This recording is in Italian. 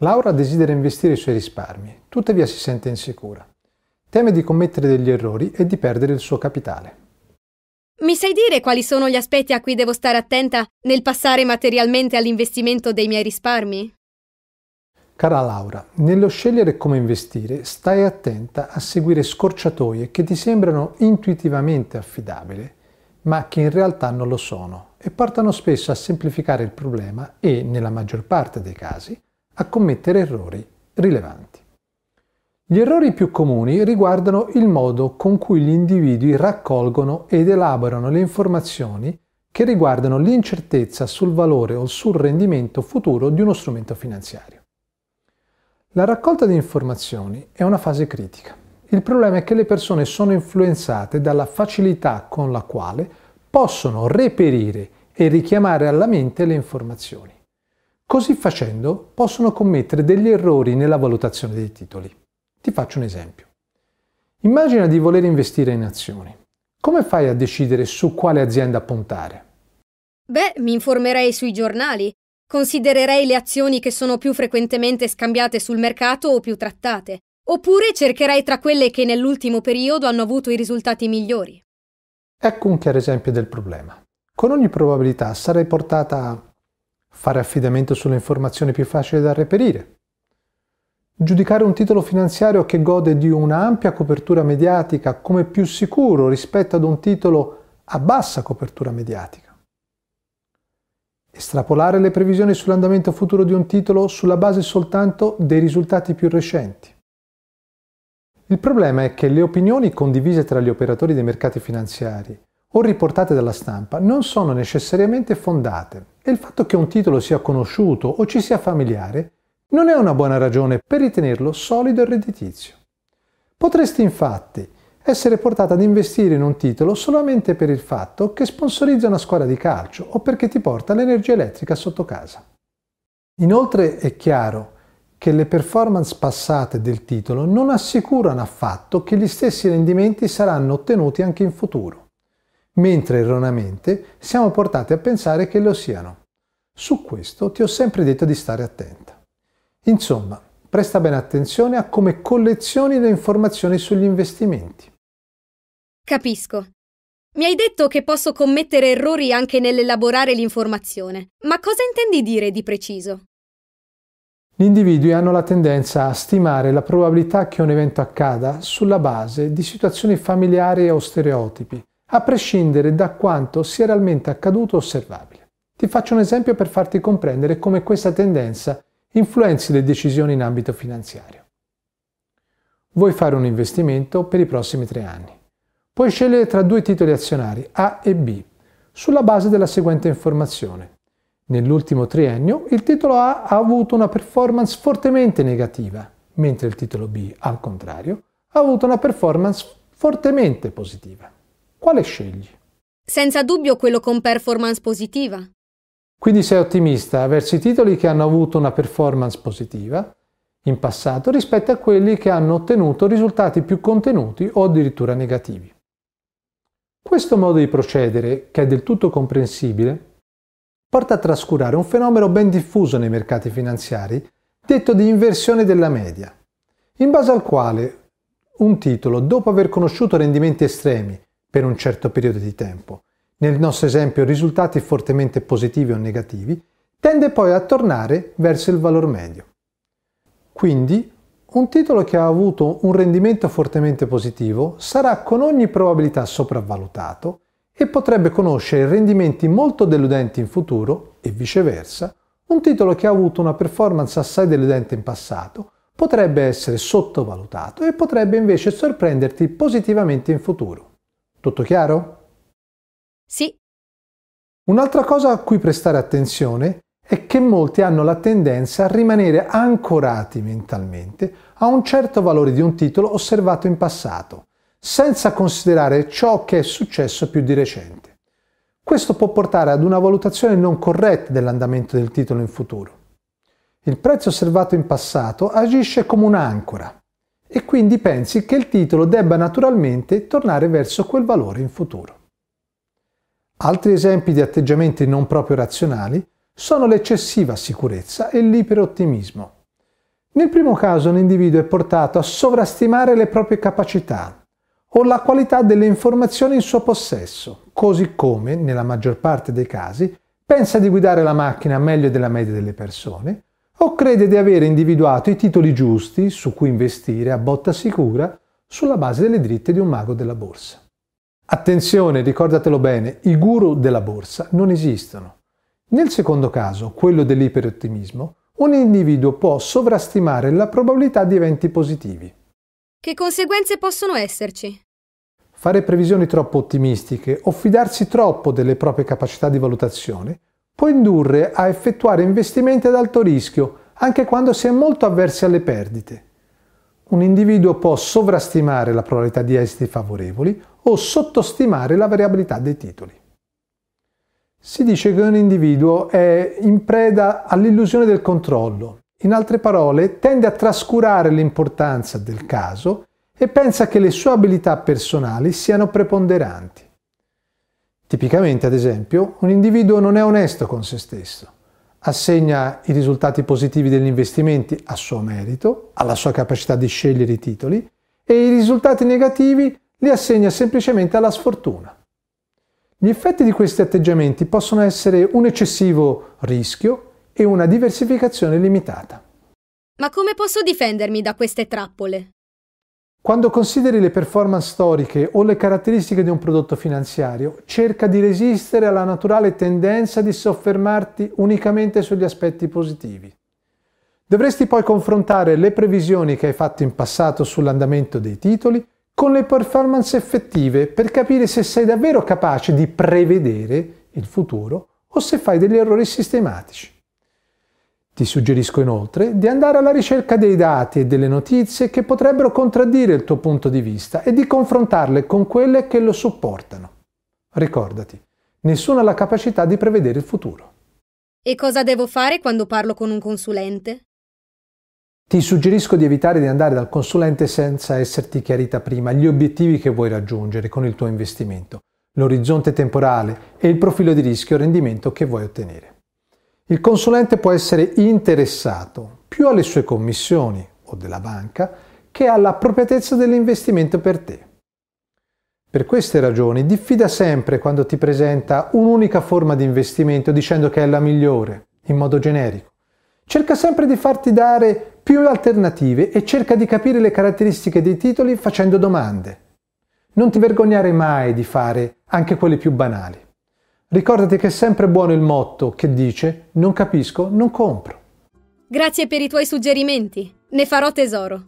Laura desidera investire i suoi risparmi, tuttavia si sente insicura. Teme di commettere degli errori e di perdere il suo capitale. Mi sai dire quali sono gli aspetti a cui devo stare attenta nel passare materialmente all'investimento dei miei risparmi? Cara Laura, nello scegliere come investire, stai attenta a seguire scorciatoie che ti sembrano intuitivamente affidabili, ma che in realtà non lo sono e portano spesso a semplificare il problema e, nella maggior parte dei casi, a commettere errori rilevanti. Gli errori più comuni riguardano il modo con cui gli individui raccolgono ed elaborano le informazioni che riguardano l'incertezza sul valore o sul rendimento futuro di uno strumento finanziario. La raccolta di informazioni è una fase critica. Il problema è che le persone sono influenzate dalla facilità con la quale possono reperire e richiamare alla mente le informazioni. Così facendo possono commettere degli errori nella valutazione dei titoli. Ti faccio un esempio. Immagina di voler investire in azioni. Come fai a decidere su quale azienda puntare? Beh, mi informerei sui giornali, Considererei le azioni che sono più frequentemente scambiate sul mercato o più trattate, oppure cercherei tra quelle che nell'ultimo periodo hanno avuto i risultati migliori. Ecco un chiaro esempio del problema. Con ogni probabilità sarei portata a fare affidamento sulle informazioni più facili da reperire, giudicare un titolo finanziario che gode di una ampia copertura mediatica come più sicuro rispetto ad un titolo a bassa copertura mediatica. Estrapolare le previsioni sull'andamento futuro di un titolo sulla base soltanto dei risultati più recenti. Il problema è che le opinioni condivise tra gli operatori dei mercati finanziari o riportate dalla stampa non sono necessariamente fondate e il fatto che un titolo sia conosciuto o ci sia familiare non è una buona ragione per ritenerlo solido e redditizio. Potresti infatti essere portata ad investire in un titolo solamente per il fatto che sponsorizza una squadra di calcio o perché ti porta l'energia elettrica sotto casa. Inoltre è chiaro che le performance passate del titolo non assicurano affatto che gli stessi rendimenti saranno ottenuti anche in futuro, mentre erroneamente siamo portati a pensare che lo siano. Su questo ti ho sempre detto di stare attenta. Insomma, presta bene attenzione a come collezioni le informazioni sugli investimenti. Capisco. Mi hai detto che posso commettere errori anche nell'elaborare l'informazione, ma cosa intendi dire di preciso? Gli individui hanno la tendenza a stimare la probabilità che un evento accada sulla base di situazioni familiari o stereotipi, a prescindere da quanto sia realmente accaduto o osservabile. Ti faccio un esempio per farti comprendere come questa tendenza influenzi le decisioni in ambito finanziario. Vuoi fare un investimento per i prossimi tre anni. Puoi scegliere tra due titoli azionari, A e B, sulla base della seguente informazione. Nell'ultimo triennio il titolo A ha avuto una performance fortemente negativa, mentre il titolo B, al contrario, ha avuto una performance fortemente positiva. Quale scegli? Senza dubbio quello con performance positiva. Quindi sei ottimista verso i titoli che hanno avuto una performance positiva in passato rispetto a quelli che hanno ottenuto risultati più contenuti o addirittura negativi. Questo modo di procedere, che è del tutto comprensibile, porta a trascurare un fenomeno ben diffuso nei mercati finanziari, detto di inversione della media, in base al quale un titolo, dopo aver conosciuto rendimenti estremi per un certo periodo di tempo, nel nostro esempio risultati fortemente positivi o negativi, tende poi a tornare verso il valor medio. Quindi un titolo che ha avuto un rendimento fortemente positivo sarà con ogni probabilità sopravvalutato e potrebbe conoscere rendimenti molto deludenti in futuro e viceversa, un titolo che ha avuto una performance assai deludente in passato potrebbe essere sottovalutato e potrebbe invece sorprenderti positivamente in futuro. Tutto chiaro? Sì. Un'altra cosa a cui prestare attenzione è che molti hanno la tendenza a rimanere ancorati mentalmente a un certo valore di un titolo osservato in passato, senza considerare ciò che è successo più di recente. Questo può portare ad una valutazione non corretta dell'andamento del titolo in futuro. Il prezzo osservato in passato agisce come un'ancora e quindi pensi che il titolo debba naturalmente tornare verso quel valore in futuro. Altri esempi di atteggiamenti non proprio razionali sono l'eccessiva sicurezza e l'iperottimismo. Nel primo caso un individuo è portato a sovrastimare le proprie capacità o la qualità delle informazioni in suo possesso, così come, nella maggior parte dei casi, pensa di guidare la macchina meglio della media delle persone o crede di aver individuato i titoli giusti su cui investire a botta sicura sulla base delle dritte di un mago della borsa. Attenzione, ricordatelo bene, i guru della borsa non esistono. Nel secondo caso, quello dell'iperottimismo, un individuo può sovrastimare la probabilità di eventi positivi. Che conseguenze possono esserci? Fare previsioni troppo ottimistiche o fidarsi troppo delle proprie capacità di valutazione può indurre a effettuare investimenti ad alto rischio anche quando si è molto avversi alle perdite. Un individuo può sovrastimare la probabilità di esiti favorevoli o sottostimare la variabilità dei titoli. Si dice che un individuo è in preda all'illusione del controllo, in altre parole tende a trascurare l'importanza del caso e pensa che le sue abilità personali siano preponderanti. Tipicamente, ad esempio, un individuo non è onesto con se stesso. Assegna i risultati positivi degli investimenti a suo merito, alla sua capacità di scegliere i titoli, e i risultati negativi li assegna semplicemente alla sfortuna. Gli effetti di questi atteggiamenti possono essere un eccessivo rischio e una diversificazione limitata. Ma come posso difendermi da queste trappole? Quando consideri le performance storiche o le caratteristiche di un prodotto finanziario, cerca di resistere alla naturale tendenza di soffermarti unicamente sugli aspetti positivi. Dovresti poi confrontare le previsioni che hai fatto in passato sull'andamento dei titoli con le performance effettive per capire se sei davvero capace di prevedere il futuro o se fai degli errori sistematici. Ti suggerisco inoltre di andare alla ricerca dei dati e delle notizie che potrebbero contraddire il tuo punto di vista e di confrontarle con quelle che lo supportano. Ricordati, nessuno ha la capacità di prevedere il futuro. E cosa devo fare quando parlo con un consulente? Ti suggerisco di evitare di andare dal consulente senza esserti chiarita prima gli obiettivi che vuoi raggiungere con il tuo investimento, l'orizzonte temporale e il profilo di rischio o rendimento che vuoi ottenere. Il consulente può essere interessato più alle sue commissioni o della banca che all'appropriatezza dell'investimento per te. Per queste ragioni diffida sempre quando ti presenta un'unica forma di investimento dicendo che è la migliore, in modo generico. Cerca sempre di farti dare più alternative e cerca di capire le caratteristiche dei titoli facendo domande. Non ti vergognare mai di fare anche quelle più banali. Ricordati che è sempre buono il motto che dice non capisco, non compro. Grazie per i tuoi suggerimenti. Ne farò tesoro.